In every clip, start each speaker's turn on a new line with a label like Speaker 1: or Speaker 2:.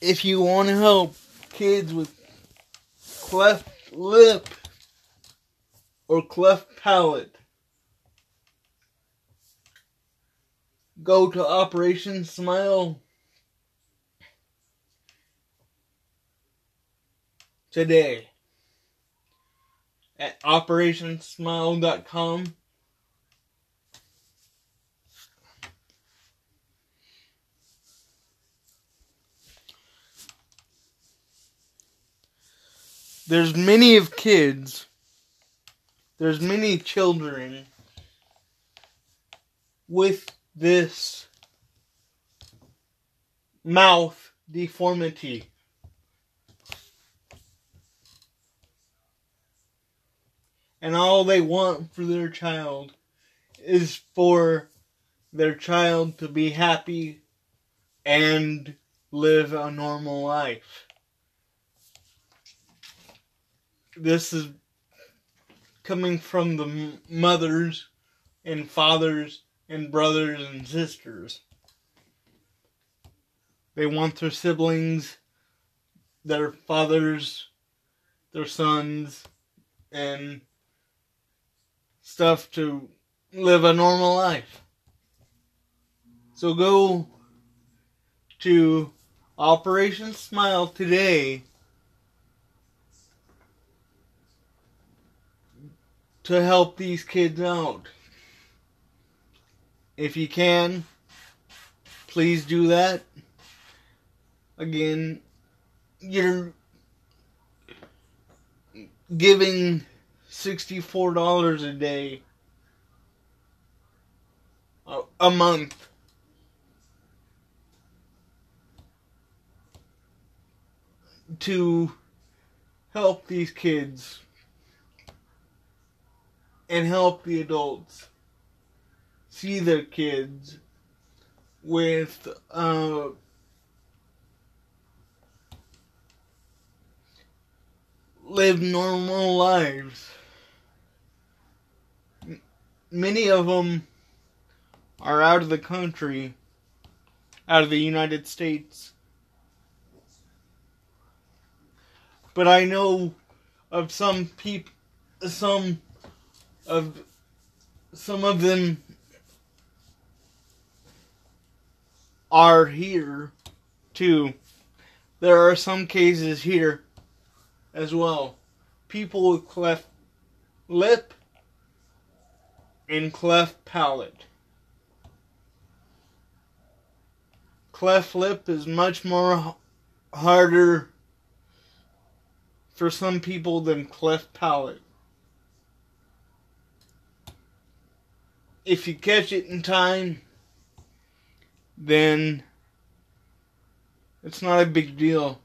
Speaker 1: if you want to help kids with cleft lip or cleft palate, go to Operation Smile today at operationsmile.com. There's many of kids. There's many children with this mouth deformity. And all they want for their child is for their child to be happy and live a normal life. This is coming from the mothers and fathers and brothers and sisters. They want their siblings, their fathers, their sons, and stuff to live a normal life. So go to Operation Smile today to help these kids out. If you can, please do that. Again, you're giving $64 a day a, a month. To help these kids and help the adults see their kids with uh, live normal lives. Many of them are out of the country, out of the United States. But I know of some people, some of some of them are here too. There are some cases here as well. People with cleft lip and cleft palate. Cleft lip is much more harder for some people than cleft palate. If you catch it in time, then it's not a big deal.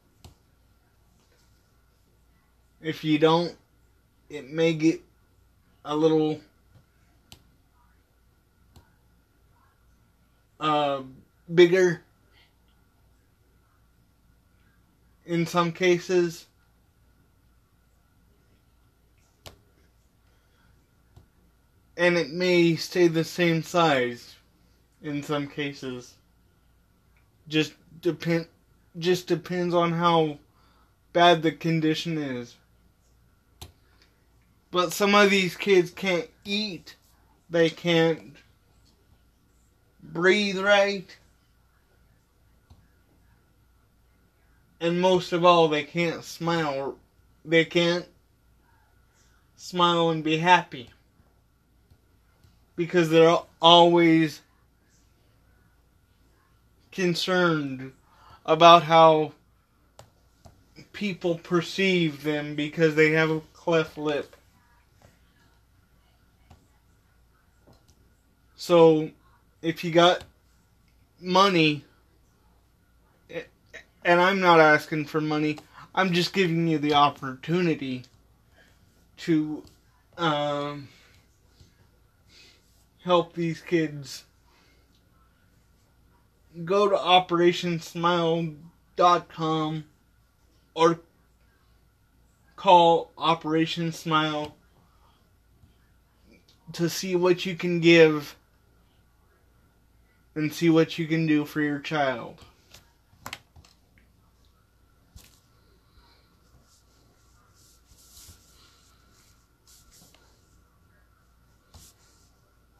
Speaker 1: If you don't, it may get a little uh, bigger in some cases. And it may stay the same size in some cases. Just depend just depends on how bad the condition is. But some of these kids can't eat. They can't breathe right. And most of all, they can't smile. They can't smile and be happy. Because they're always concerned about how people perceive them because they have a cleft lip. So, if you got money, and I'm not asking for money, I'm just giving you the opportunity to um, help these kids. Go to OperationSmile.com or call Operation Smile to see what you can give and see what you can do for your child.